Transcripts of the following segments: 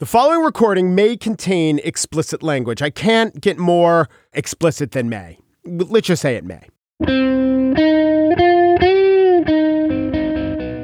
The following recording may contain explicit language. I can't get more explicit than may. Let's just say it may.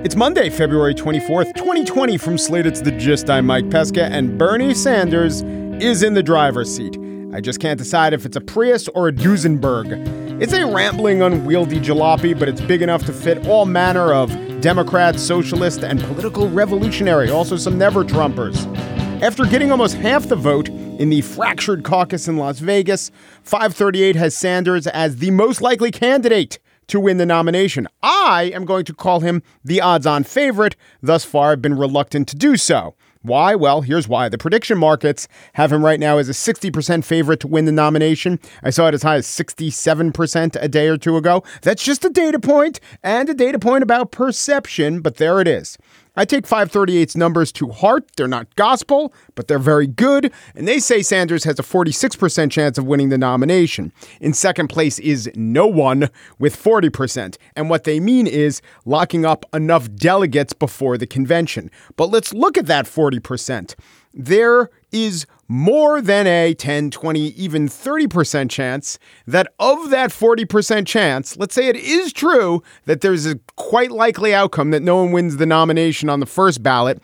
It's Monday, February 24th, 2020. From Slate, it's The Gist. I'm Mike Pesca, and Bernie Sanders is in the driver's seat. I just can't decide if it's a Prius or a Duesenberg. It's a rambling, unwieldy jalopy, but it's big enough to fit all manner of Democrats, socialists, and political revolutionary, also some never Trumpers. After getting almost half the vote in the fractured caucus in Las Vegas, 538 has Sanders as the most likely candidate to win the nomination. I am going to call him the odds on favorite. Thus far, I've been reluctant to do so. Why? Well, here's why. The prediction markets have him right now as a 60% favorite to win the nomination. I saw it as high as 67% a day or two ago. That's just a data point and a data point about perception, but there it is. I take 538's numbers to heart. They're not gospel, but they're very good. And they say Sanders has a 46% chance of winning the nomination. In second place is no one with 40%. And what they mean is locking up enough delegates before the convention. But let's look at that 40%. There is more than a 10, 20, even 30% chance that of that 40% chance, let's say it is true that there's a quite likely outcome that no one wins the nomination on the first ballot.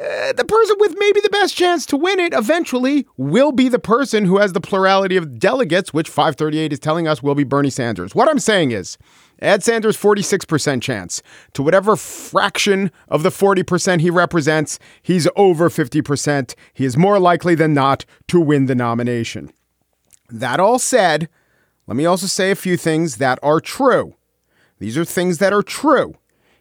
Uh, the person with maybe the best chance to win it eventually will be the person who has the plurality of delegates, which 538 is telling us will be Bernie Sanders. What I'm saying is, Ed Sanders' 46% chance to whatever fraction of the 40% he represents, he's over 50%. He is more likely than not to win the nomination. That all said, let me also say a few things that are true. These are things that are true.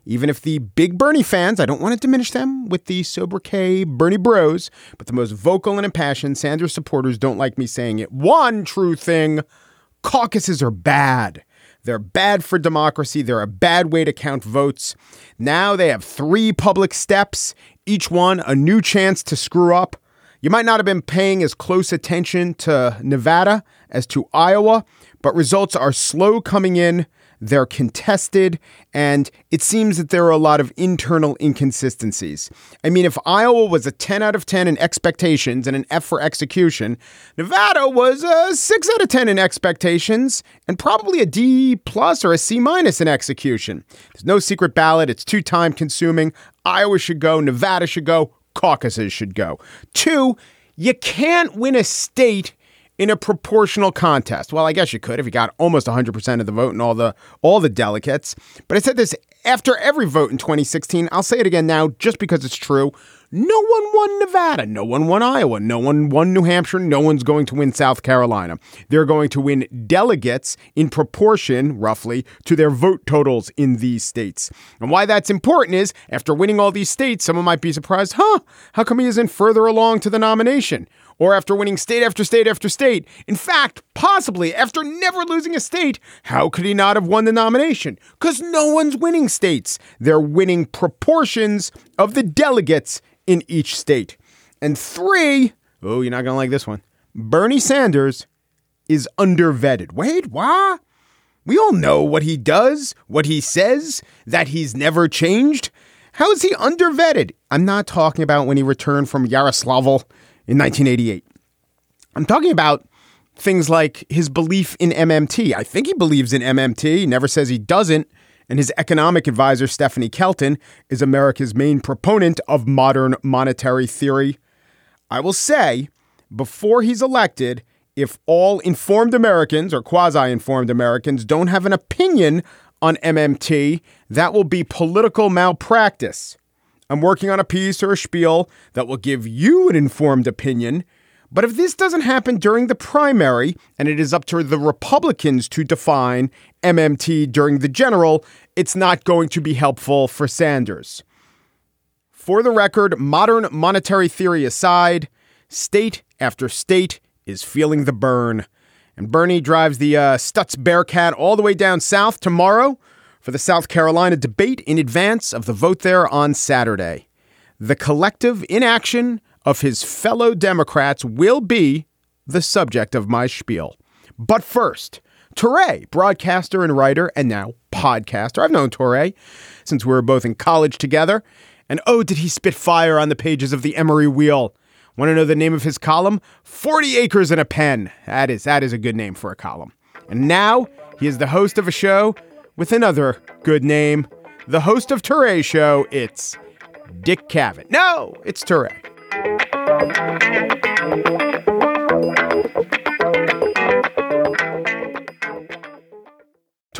Even if the big Bernie fans, I don't want to diminish them with the sobriquet Bernie Bros, but the most vocal and impassioned Sanders supporters don't like me saying it. One true thing caucuses are bad. They're bad for democracy. They're a bad way to count votes. Now they have three public steps, each one a new chance to screw up. You might not have been paying as close attention to Nevada as to Iowa, but results are slow coming in. They're contested, and it seems that there are a lot of internal inconsistencies. I mean, if Iowa was a 10 out of 10 in expectations and an F for execution, Nevada was a 6 out of 10 in expectations and probably a D plus or a C minus in execution. There's no secret ballot, it's too time consuming. Iowa should go, Nevada should go, caucuses should go. Two, you can't win a state in a proportional contest. Well, I guess you could if you got almost 100% of the vote and all the all the delegates. But I said this after every vote in 2016. I'll say it again now just because it's true. No one won Nevada. No one won Iowa. No one won New Hampshire. No one's going to win South Carolina. They're going to win delegates in proportion, roughly, to their vote totals in these states. And why that's important is after winning all these states, someone might be surprised, huh? How come he isn't further along to the nomination? Or after winning state after state after state. In fact, possibly after never losing a state, how could he not have won the nomination? Because no one's winning states. They're winning proportions of the delegates in each state. And three, oh, you're not going to like this one. Bernie Sanders is undervetted. Wait, what? We all know what he does, what he says, that he's never changed. How is he undervetted? I'm not talking about when he returned from Yaroslavl in 1988. I'm talking about things like his belief in MMT. I think he believes in MMT. He never says he doesn't. And his economic advisor, Stephanie Kelton, is America's main proponent of modern monetary theory. I will say, before he's elected, if all informed Americans or quasi informed Americans don't have an opinion on MMT, that will be political malpractice. I'm working on a piece or a spiel that will give you an informed opinion. But if this doesn't happen during the primary and it is up to the Republicans to define MMT during the general, it's not going to be helpful for Sanders. For the record, modern monetary theory aside, state after state is feeling the burn. And Bernie drives the uh, Stutz Bearcat all the way down south tomorrow for the South Carolina debate in advance of the vote there on Saturday. The collective inaction of his fellow Democrats will be the subject of my spiel. But first, Touré, broadcaster and writer, and now podcaster. I've known Touré since we were both in college together. And oh, did he spit fire on the pages of the Emory Wheel. Want to know the name of his column? 40 Acres and a Pen. That is that is a good name for a column. And now he is the host of a show with another good name. The host of Touré Show, it's Dick Cavett. No, it's Touré.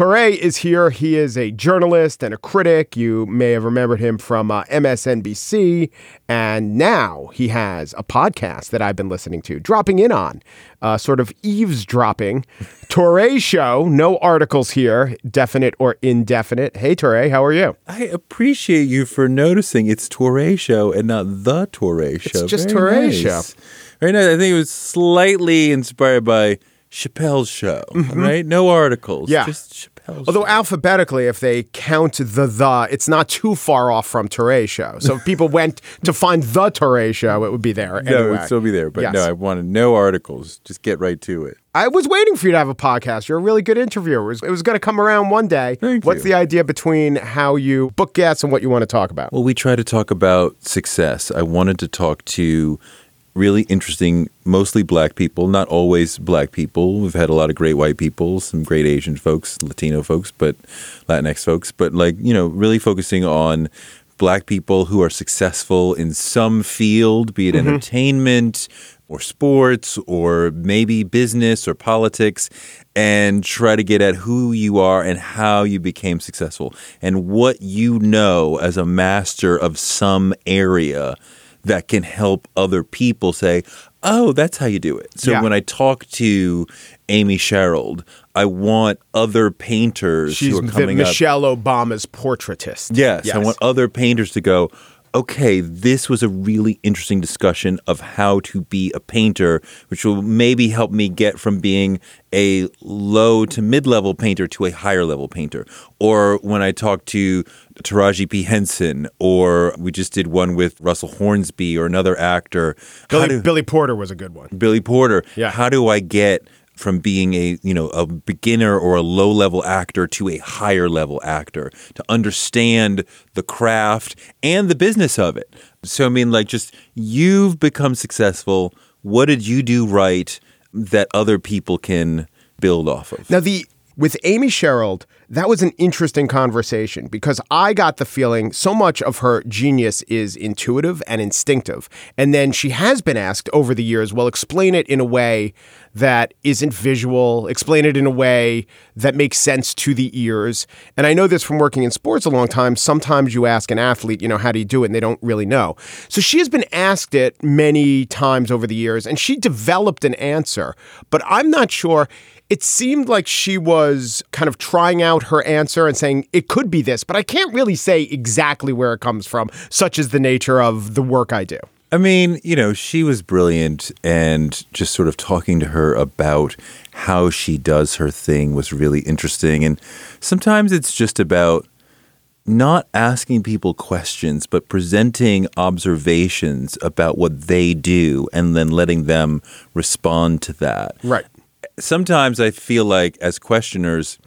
Touré is here. He is a journalist and a critic. You may have remembered him from uh, MSNBC. And now he has a podcast that I've been listening to, dropping in on, uh, sort of eavesdropping. Touré Show, no articles here, definite or indefinite. Hey, Touré, how are you? I appreciate you for noticing it's Touré Show and not the Touré Show. It's just Very Touré nice. Show. Very nice. I think it was slightly inspired by Chappelle's show, right? No articles. Mm-hmm. Yeah. Just Although alphabetically, if they count the the, it's not too far off from Show. So if people went to find the Show, it would be there. no, it would still be there. But Yes. no, I wanted no articles. Just get right to it. I was waiting for you to have a podcast. You're a really good interviewer. It was, was going to come around one day. Thank What's you. the idea between how you book guests and what you want to talk about? Well, we try to talk about success. I wanted to talk to really interesting, mostly black people, not always black people. We've had a lot of great white people, some great Asian folks, Latino folks, but Latinx folks, but like, you know, really focusing on black people who are successful in some field, be it mm-hmm. entertainment or sports or maybe business or politics, and try to get at who you are and how you became successful and what you know as a master of some area that can help other people say, oh, that's how you do it. So Yeah. when I talk to Amy Sherald, I want other painters She's who are coming up. Michelle Obama's portraitist. Yes, I want other painters to go, okay, this was a really interesting discussion of how to be a painter, which will maybe help me get from being a low to mid level painter to a higher level painter. Or when I talk to Taraji P. Henson, or we just did one with Russell Hornsby or another actor. Billy, do- Billy Porter was a good one. Billy Porter. Yeah. How do I get from being a you know a beginner or a low level actor to a higher level actor to understand the craft and the business of it? So I mean, like, just you've become successful. What did you do right that other people can build off of? Now, the with Amy Sherald, that was an interesting conversation because I got the feeling so much of her genius is intuitive and instinctive. And then she has been asked over the years, well, explain it in a way that isn't visual, explain it in a way that makes sense to the ears. And I know this from working in sports a long time. Sometimes you ask an athlete, you know, how do you do it? And they don't really know. So she has been asked it many times over the years and she developed an answer, but I'm not sure it seemed like she was kind of trying out her answer and saying it could be this, but I can't really say exactly where it comes from, such is the nature of the work I do. I mean, you know, she was brilliant, and just sort of talking to her about how she does her thing was really interesting. And sometimes it's just about not asking people questions, but presenting observations about what they do and then letting them respond to that Right. sometimes I feel like as questioners,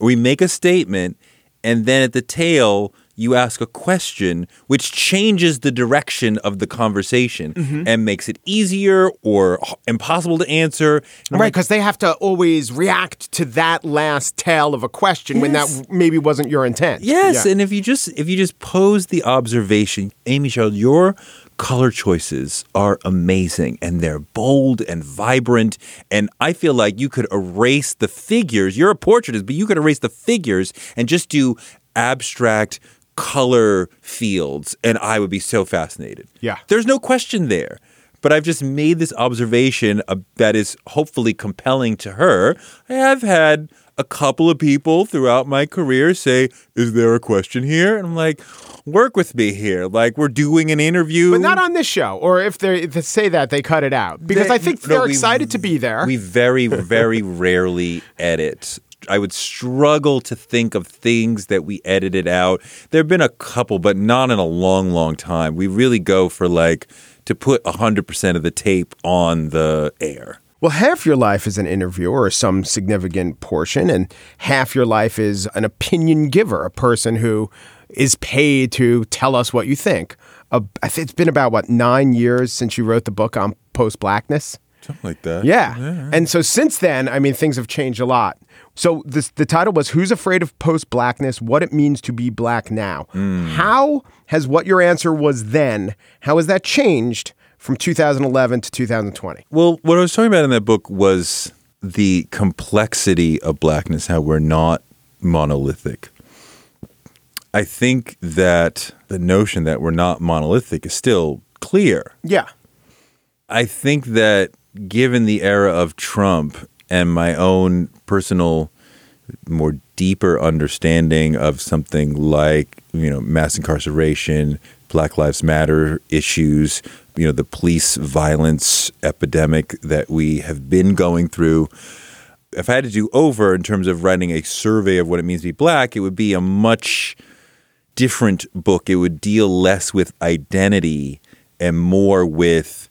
we make a statement and then at the tail, you ask a question which changes the direction of the conversation mm-hmm. and makes it easier or impossible to answer. And Right, like, because they have to always react to that last tail of a question when that maybe wasn't your intent. Yes, Yeah. and if you just if you just pose the observation, Amy Sherald, your color choices are amazing and they're bold and vibrant and I feel like you could erase the figures. You're a portraitist, but you could erase the figures and just do abstract color fields and I would be so fascinated. Yeah. There's no question there. But I've just made this observation uh, that is hopefully compelling to her. I have had a couple of people throughout my career say, Is there a question here? And I'm like, Work with me here. Like, we're doing an interview. But not on this show, or if they, if they say that, they cut it out because They- I think no, they're we- excited to be there. We very, very rarely edit. I would struggle to think of things that we edited out. There have been a couple, but not in a long, long time. We really go for like to put 100% of the tape on the air. Well, half your life is an interviewer or some significant portion, and half your life is an opinion giver, a person who is paid to tell us what you think. think it's been about what nine years since you wrote the book on post blackness. Something like that. Yeah. And so since then, I mean, things have changed a lot. So this, the title was Who's Afraid of Post Blackness? What It Means to Be Black Now. Hmm. How has what your answer was then, how has that changed from 2011 to 2020? Well, what I was talking about in that book was the complexity of blackness, how we're not monolithic. I think that the notion that we're not monolithic is still clear. Yeah. I think that given the era of Trump and my own personal, more deeper understanding of something like, you know, mass incarceration, Black Lives Matter issues, you know, the police violence epidemic that we have been going through. If I had to do over in terms of writing a survey of what it means to be black, it would be a much different book. It would deal less with identity and more with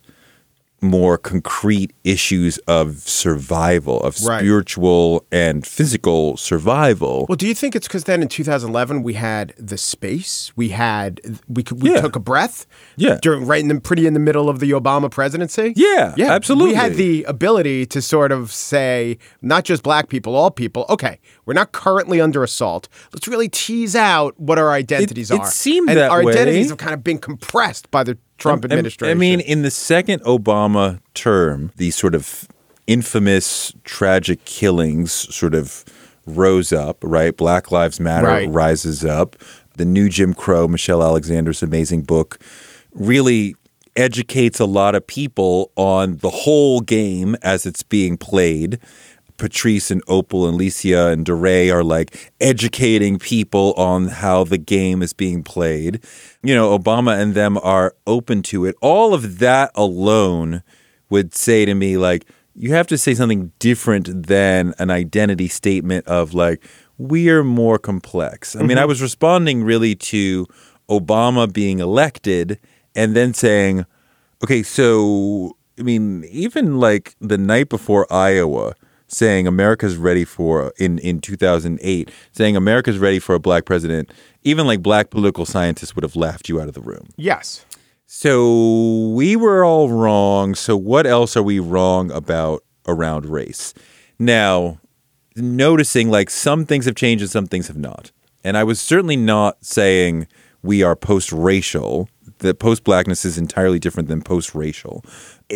more concrete issues of survival, of Right. spiritual and physical survival. Well, do you think it's because then in 2011 we had the space, we had we could, we Yeah. took a breath, Yeah. during right in the pretty in the middle of the Obama presidency, Yeah, yeah, absolutely. We had the ability to sort of say not just black people, all people. Okay, we're not currently under assault. Let's really tease out what our identities it are. seemed and that our way. identities have kind of been compressed by the Trump I- administration. I mean, in the second Obama term, the sort of infamous tragic killings sort of rose up, right? Black Lives Matter Right. rises up. The new Jim Crow, Michelle Alexander's amazing book, really educates a lot of people on the whole game as it's being played. Patrisse and Opal and Licia and DeRay are like educating people on how the game is being played. You know, Obama and them are open to it. All of that alone would say to me, like, you have to say something different than an identity statement of like, we are more complex. I mean, I mm-hmm. was responding really to Obama being elected and then saying, okay, so, I mean, even like the night before Iowa, saying America's ready for in in 2008 saying America's ready for a black president even like black political scientists would have laughed you out of the room. Yes, so we were all wrong so what else are we wrong about around race? Now noticing like some things have changed and some things have not. And I was certainly not saying we are post-racial that post-blackness is entirely different than post-racial.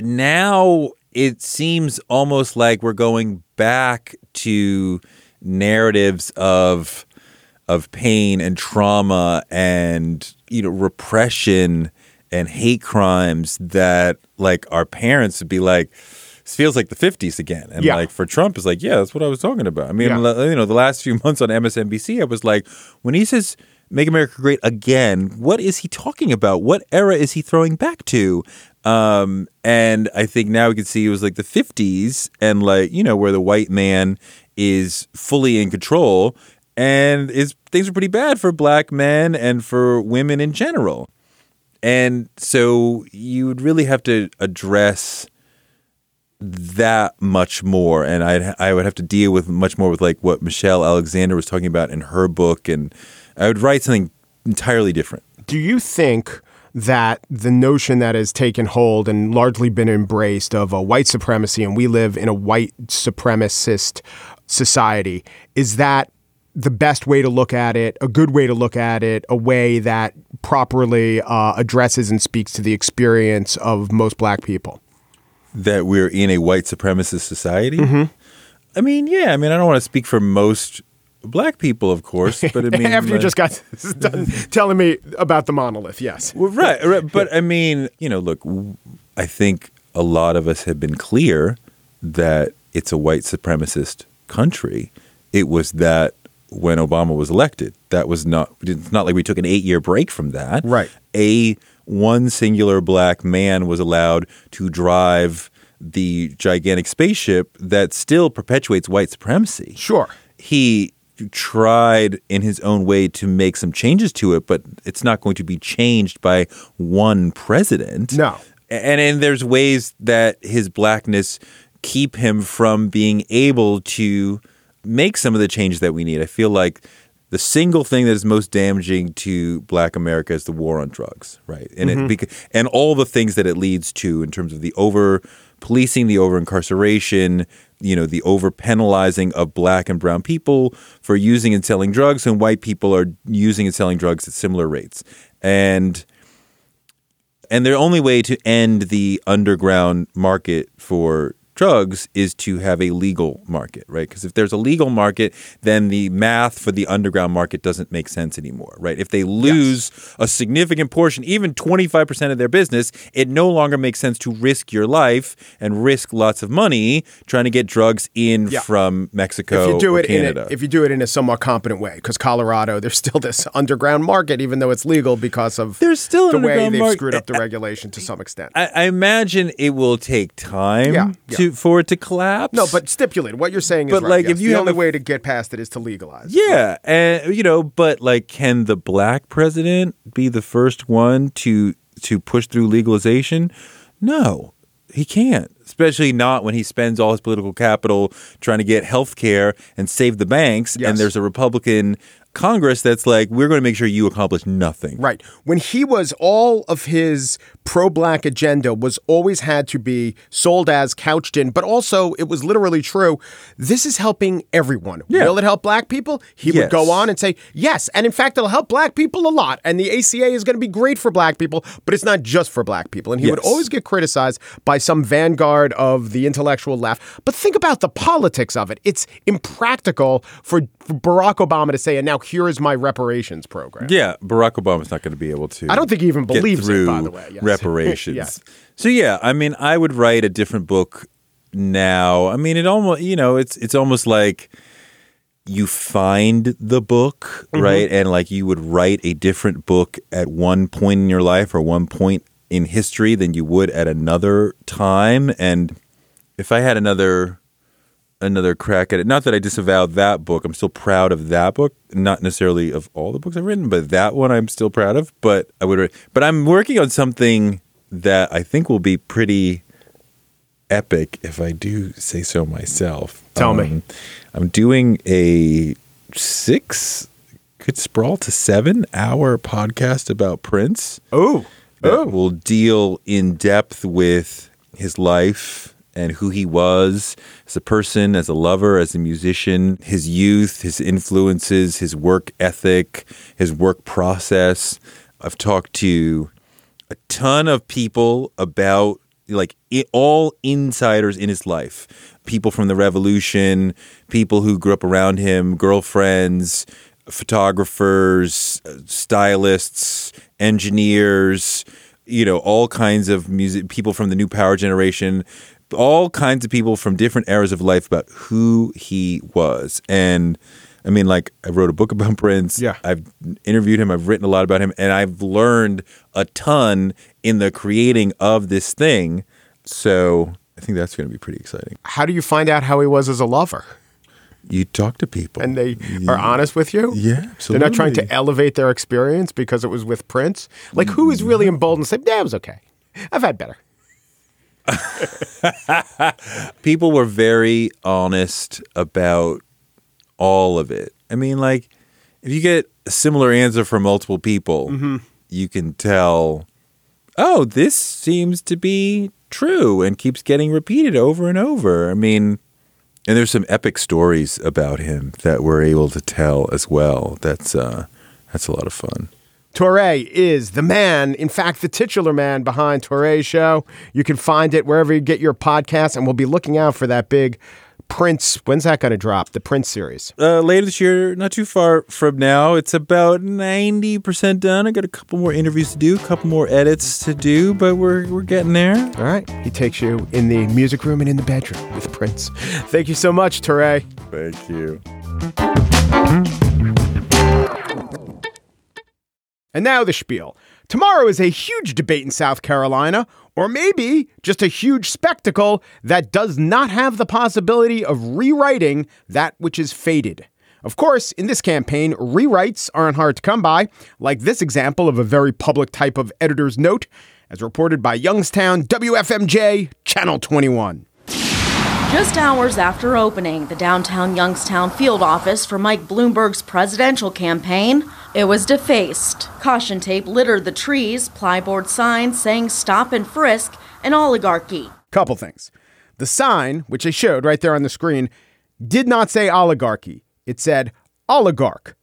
Now it seems almost like we're going back to narratives of of pain and trauma and you know repression and hate crimes that like our parents would be like this feels like the 50s again and Yeah. like for trump it's like yeah that's what i was talking about i mean Yeah. you know the last few months on msnbc i was like when he says make america great again what is he talking about what era is he throwing back to um, and I think now we can see it was like the 50s and like, you know, where the white man is fully in control and is things are pretty bad for black men and for women in general. And so you would really have to address that much more and I I would have to deal with much more with like what Michelle Alexander was talking about in her book and I would write something entirely different. Do you think that the notion that has taken hold and largely been embraced of a white supremacy and we live in a white supremacist society is that the best way to look at it, a good way to look at it, a way that properly uh, addresses and speaks to the experience of most black people? that we're in a white supremacist society. Mm-hmm. I mean, yeah. I mean, I don't want to speak for most black people, of course, but I mean, After you like- just got done telling me about the monolith, yes. Well, right, right. But I mean, you know, look, I think a lot of us have been clear that it's a white supremacist country. It was that when Obama was elected. That was not. It's not like we took an eight-year break from that. Right. A one singular black man was allowed to drive the gigantic spaceship that still perpetuates white supremacy Sure. he tried in his own way to make some changes to it, but it's not going to be changed by one president. No. And and there's ways that his blackness keep him from being able to make some of the changes that we need. I feel like the single thing that is most damaging to Black America is the war on drugs, right? And it mm-hmm. beca- and all the things that it leads to in terms of the over policing, the over incarceration, you know, the over penalizing of Black and Brown people for using and selling drugs, and white people are using and selling drugs at similar rates, and and the only way to end the underground market for drugs is to have a legal market, right? Because if there's a legal market, then the math for the underground market doesn't make sense anymore, right? If they lose a significant portion, even 25% of their business, it no longer makes sense to risk your life and risk lots of money trying to get drugs in Yeah. from Mexico if you do or it in Canada. a, if you do it in a somewhat competent way, because Colorado, there's still this underground market, even though it's legal because of There's still the way they've market. screwed up the regulation to some extent. I, I imagine it will take time Yeah, yeah. To for it to collapse. no, but stipulate what you're saying is But, right. like, yes. if you the only a- way to get past it is to legalize. Yeah, and you know, but like, can the black president be the first one to to push through legalization? No, he can't. Especially not when he spends all his political capital trying to get health care and save the banks. Yes. And there's a Republican Congress that's like, we're going to make sure you accomplish nothing. Right. When he was all of his pro black agenda was always had to be sold as couched in, but also it was literally true. This is helping everyone. Yeah. Will it help black people? He would go on and say, yes. And in fact, it'll help black people a lot. And the ACA is going to be great for black people, but it's not just for black people. And he would always get criticized by some vanguard of the intellectual left. But think about the politics of it. It's impractical for Barack Obama to say, and now here is my reparations program. Yeah, Barack Obama's not going to be able to. I don't think he even believes it, by the way. Yes. reparations. Yes. So yeah, I mean, I would write a different book now. I mean, it almost you know, it's it's almost like you find the book, Mm-hmm. right? And like you would write a different book at one point in your life or one point in history than you would at another time. And if I had another another crack at it, not that I disavowed that book, I'm still proud of that book. Not necessarily of all the books I've written, but that one I'm still proud of. But I would, but I'm working on something that I think will be pretty epic if I do say so myself. Tell me. Um, I'm doing a six, could sprawl to seven hour podcast about Prince Oh, that will deal in depth with his life and who he was as a person, as a lover, as a musician, his youth, his influences, his work ethic, his work process. I've talked to a ton of people about like it, all insiders in his life people from the revolution people who grew up around him girlfriends photographers uh, stylists engineers you know all kinds of music people from the new power generation all kinds of people from different eras of life about who he was and i mean like i wrote a book about prince Yeah. i've interviewed him i've written a lot about him and i've learned a ton in the creating of this thing so i think that's going to be pretty exciting how do you find out how he was as a lover? you talk to people And they are honest with you? yeah absolutely. They're not trying to elevate their experience because it was with Prince? Like, who is really emboldened to say, yeah, it was okay. I've had better. people were very honest about all of it. I mean, like, if you get a similar answer from multiple people, Mm-hmm. you can tell, oh, this seems to be true and keeps getting repeated over and over. I mean, and there's some epic stories about him that we're able to tell as well. That's uh, that's a lot of fun. Touré is the man, in fact, the titular man behind Touré's show. You can find it wherever you get your podcasts, and we'll be looking out for that big Prince. When's that going to drop? The Prince series. Uh, later this year, not too far from now, it's about ninety percent done. I got a couple more interviews to do, a couple more edits to do, but we're we're getting there. All right. He takes you in the music room and in the bedroom with Prince. Thank you so much, Touré. Thank you. And now the spiel. Tomorrow is a huge debate in South Carolina, or maybe just a huge spectacle that does not have the possibility of rewriting that which is faded. Of course, in this campaign, rewrites aren't hard to come by, like this example of a very public type of editor's note, as reported by Youngstown WFMJ Channel 21. Just hours after opening the downtown Youngstown field office for Mike Bloomberg's presidential campaign, it was defaced. Caution tape littered the trees, plyboard signs saying stop and frisk and oligarchy. Couple things. The sign, which I showed right there on the screen, did not say oligarchy. It said oligarch,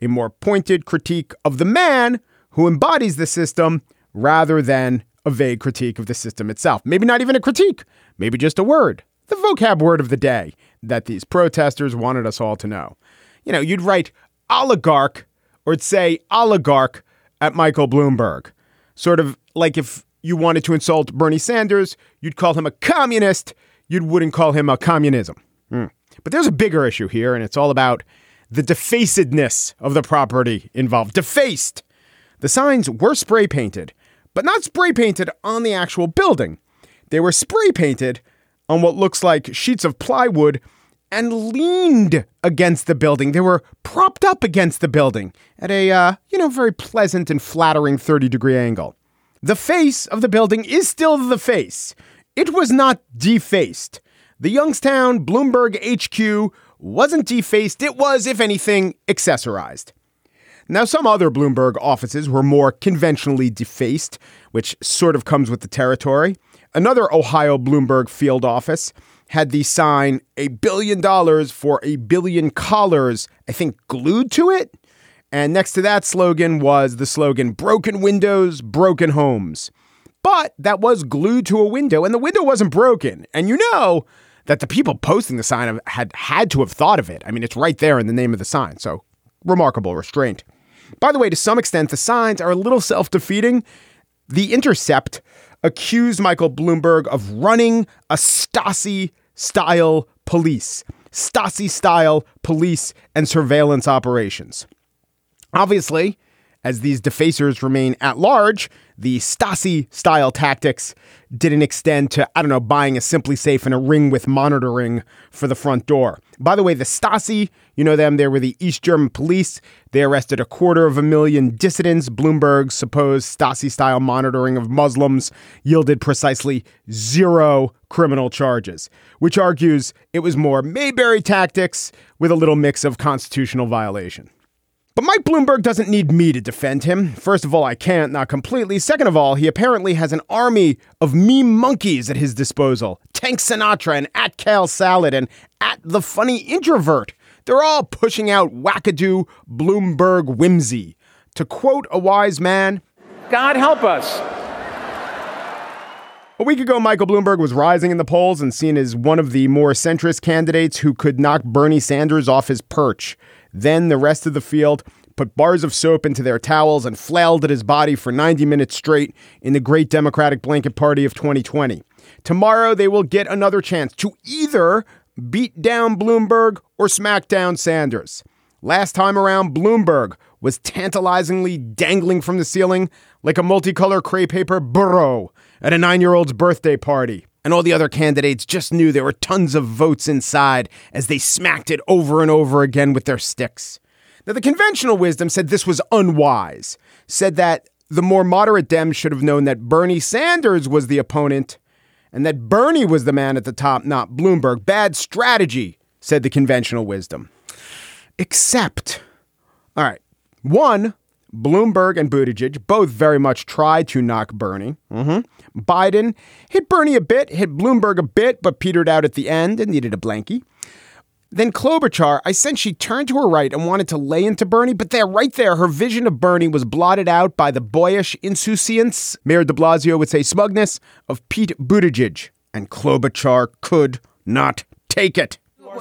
a more pointed critique of the man who embodies the system rather than a vague critique of the system itself. Maybe not even a critique, maybe just a word the vocab word of the day that these protesters wanted us all to know. You know, you'd write oligarch or say oligarch at Michael Bloomberg. Sort of like if you wanted to insult Bernie Sanders, you'd call him a communist, you wouldn't call him a communism. Mm. But there's a bigger issue here, and it's all about the defacedness of the property involved. Defaced! The signs were spray painted, but not spray painted on the actual building. They were spray painted on what looks like sheets of plywood and leaned against the building. They were propped up against the building at a, uh, you know, very pleasant and flattering 30 degree angle. The face of the building is still the face. It was not defaced. The Youngstown Bloomberg HQ wasn't defaced, it was, if anything, accessorized. Now, some other Bloomberg offices were more conventionally defaced, which sort of comes with the territory. Another Ohio Bloomberg field office had the sign a billion dollars for a billion collars, I think, glued to it. And next to that slogan was the slogan broken windows, broken homes. But that was glued to a window, and the window wasn't broken. And you know that the people posting the sign had had to have thought of it. I mean, it's right there in the name of the sign. So remarkable restraint. By the way, to some extent, the signs are a little self defeating. The Intercept accused Michael Bloomberg of running a Stasi style police, Stasi style police and surveillance operations. Obviously, as these defacers remain at large, the Stasi style tactics didn't extend to, I don't know, buying a SimpliSafe and a ring with monitoring for the front door. By the way, the Stasi, you know them, they were the East German police. They arrested a quarter of a million dissidents. Bloomberg's supposed Stasi style monitoring of Muslims yielded precisely zero criminal charges, which argues it was more Mayberry tactics with a little mix of constitutional violation. But Mike Bloomberg doesn't need me to defend him. First of all, I can't, not completely. Second of all, he apparently has an army of meme monkeys at his disposal. Tank Sinatra and at Kale Salad and at the funny introvert. They're all pushing out wackadoo Bloomberg whimsy. To quote a wise man, God help us. A week ago, Michael Bloomberg was rising in the polls and seen as one of the more centrist candidates who could knock Bernie Sanders off his perch. Then the rest of the field put bars of soap into their towels and flailed at his body for 90 minutes straight in the great Democratic blanket party of 2020. Tomorrow, they will get another chance to either beat down Bloomberg or smack down Sanders. Last time around, Bloomberg was tantalizingly dangling from the ceiling like a multicolor crepe paper burro at a nine year old's birthday party. And all the other candidates just knew there were tons of votes inside as they smacked it over and over again with their sticks. Now, the conventional wisdom said this was unwise, said that the more moderate Dems should have known that Bernie Sanders was the opponent and that Bernie was the man at the top, not Bloomberg. Bad strategy, said the conventional wisdom. Except, all right, one, Bloomberg and Buttigieg both very much tried to knock Bernie. Mm-hmm. Biden hit Bernie a bit, hit Bloomberg a bit, but petered out at the end and needed a blankie. Then Klobuchar, I sense she turned to her right and wanted to lay into Bernie, but there, right there, her vision of Bernie was blotted out by the boyish insouciance, Mayor de Blasio would say smugness, of Pete Buttigieg. And Klobuchar could not take it.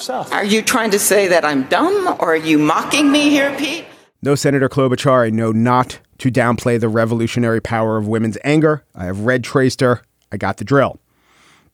Are you trying to say that I'm dumb or are you mocking me here, Pete? No, Senator Klobuchar, I know not to downplay the revolutionary power of women's anger. I have read Traister. I got the drill.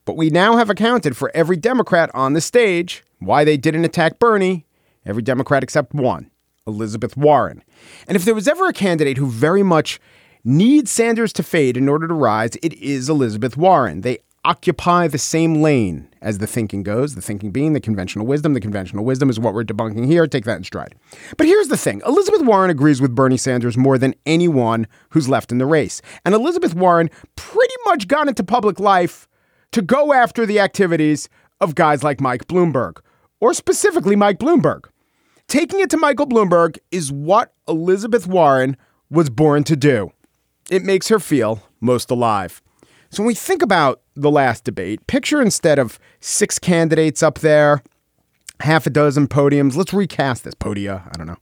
But we now have accounted for every Democrat on the stage, why they didn't attack Bernie, every Democrat except one, Elizabeth Warren. And if there was ever a candidate who very much needs Sanders to fade in order to rise, it is Elizabeth Warren. They occupy the same lane as the thinking goes, the thinking being the conventional wisdom. The conventional wisdom is what we're debunking here. Take that in stride. But here's the thing Elizabeth Warren agrees with Bernie Sanders more than anyone who's left in the race. And Elizabeth Warren pretty much got into public life to go after the activities of guys like Mike Bloomberg, or specifically Mike Bloomberg. Taking it to Michael Bloomberg is what Elizabeth Warren was born to do. It makes her feel most alive. So when we think about the last debate, picture instead of six candidates up there, half a dozen podiums, let's recast this podia. I don't know.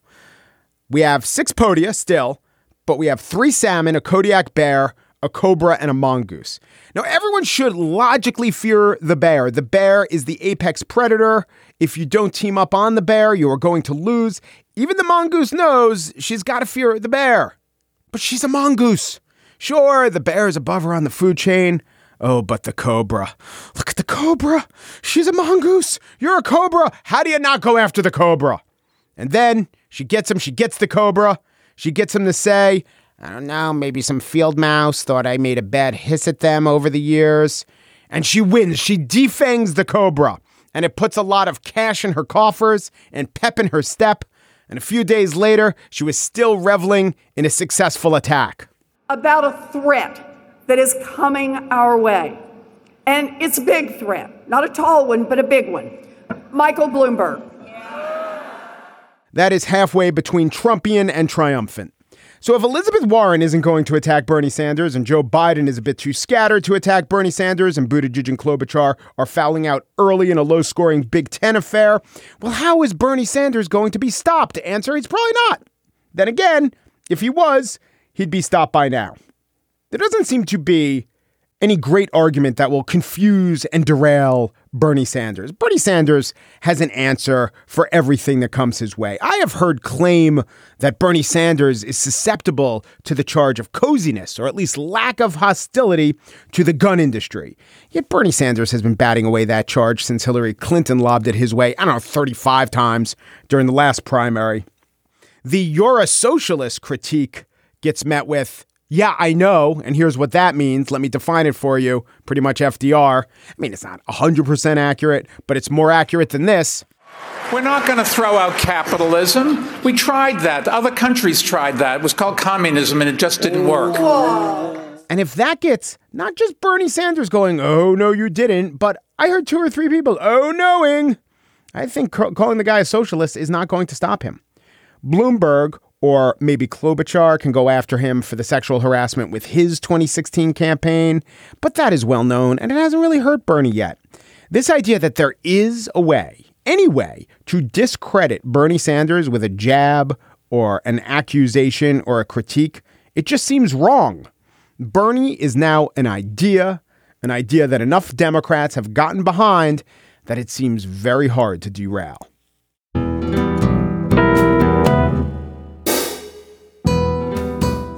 We have six podia still, but we have three salmon, a Kodiak bear, a cobra, and a mongoose. Now, everyone should logically fear the bear. The bear is the apex predator. If you don't team up on the bear, you are going to lose. Even the mongoose knows she's got to fear the bear. But she's a mongoose. Sure, the bear is above her on the food chain. Oh, but the cobra. Look at the cobra. She's a mongoose. You're a cobra. How do you not go after the cobra? And then she gets him. She gets the cobra. She gets him to say, I don't know, maybe some field mouse thought I made a bad hiss at them over the years. And she wins. She defangs the cobra. And it puts a lot of cash in her coffers and pep in her step. And a few days later, she was still reveling in a successful attack. About a threat that is coming our way. And it's a big threat, not a tall one, but a big one. Michael Bloomberg. That is halfway between Trumpian and triumphant. So if Elizabeth Warren isn't going to attack Bernie Sanders and Joe Biden is a bit too scattered to attack Bernie Sanders and Buttigieg and Klobuchar are fouling out early in a low-scoring Big Ten affair, well, how is Bernie Sanders going to be stopped? To answer, he's probably not. Then again, if he was, he'd be stopped by now. There doesn't seem to be any great argument that will confuse and derail Bernie Sanders. Bernie Sanders has an answer for everything that comes his way. I have heard claim that Bernie Sanders is susceptible to the charge of coziness, or at least lack of hostility to the gun industry. Yet Bernie Sanders has been batting away that charge since Hillary Clinton lobbed it his way, I don't know, 35 times during the last primary. The you're a socialist critique gets met with yeah, I know. And here's what that means. Let me define it for you. Pretty much FDR. I mean, it's not 100% accurate, but it's more accurate than this. We're not going to throw out capitalism. We tried that. Other countries tried that. It was called communism and it just didn't work. And if that gets not just Bernie Sanders going, oh, no, you didn't, but I heard two or three people, oh, knowing, I think calling the guy a socialist is not going to stop him. Bloomberg or maybe Klobuchar can go after him for the sexual harassment with his 2016 campaign, but that is well known and it hasn't really hurt Bernie yet. This idea that there is a way, any way, to discredit Bernie Sanders with a jab or an accusation or a critique, it just seems wrong. Bernie is now an idea, an idea that enough Democrats have gotten behind that it seems very hard to derail.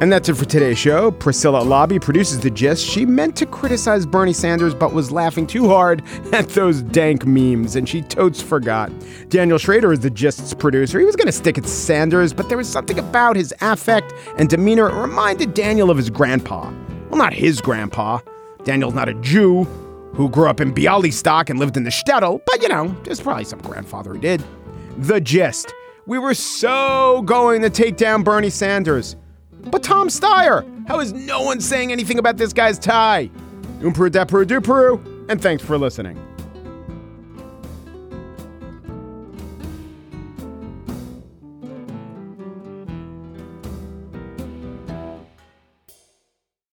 And that's it for today's show. Priscilla Alabi produces The Gist. She meant to criticize Bernie Sanders, but was laughing too hard at those dank memes, and she totes forgot. Daniel Schroeder is The Gist's producer. He was going to stick it to Sanders, but there was something about his affect and demeanor that reminded Daniel of his grandpa. Well, not his grandpa. Daniel's not a Jew who grew up in Bialystok and lived in the shtetl, but you know, there's probably some grandfather who did. The Gist. We were so going to take down Bernie Sanders. But Tom Steyer, how is no one saying anything about this guy's tie? Umperu depperu duperu, and thanks for listening.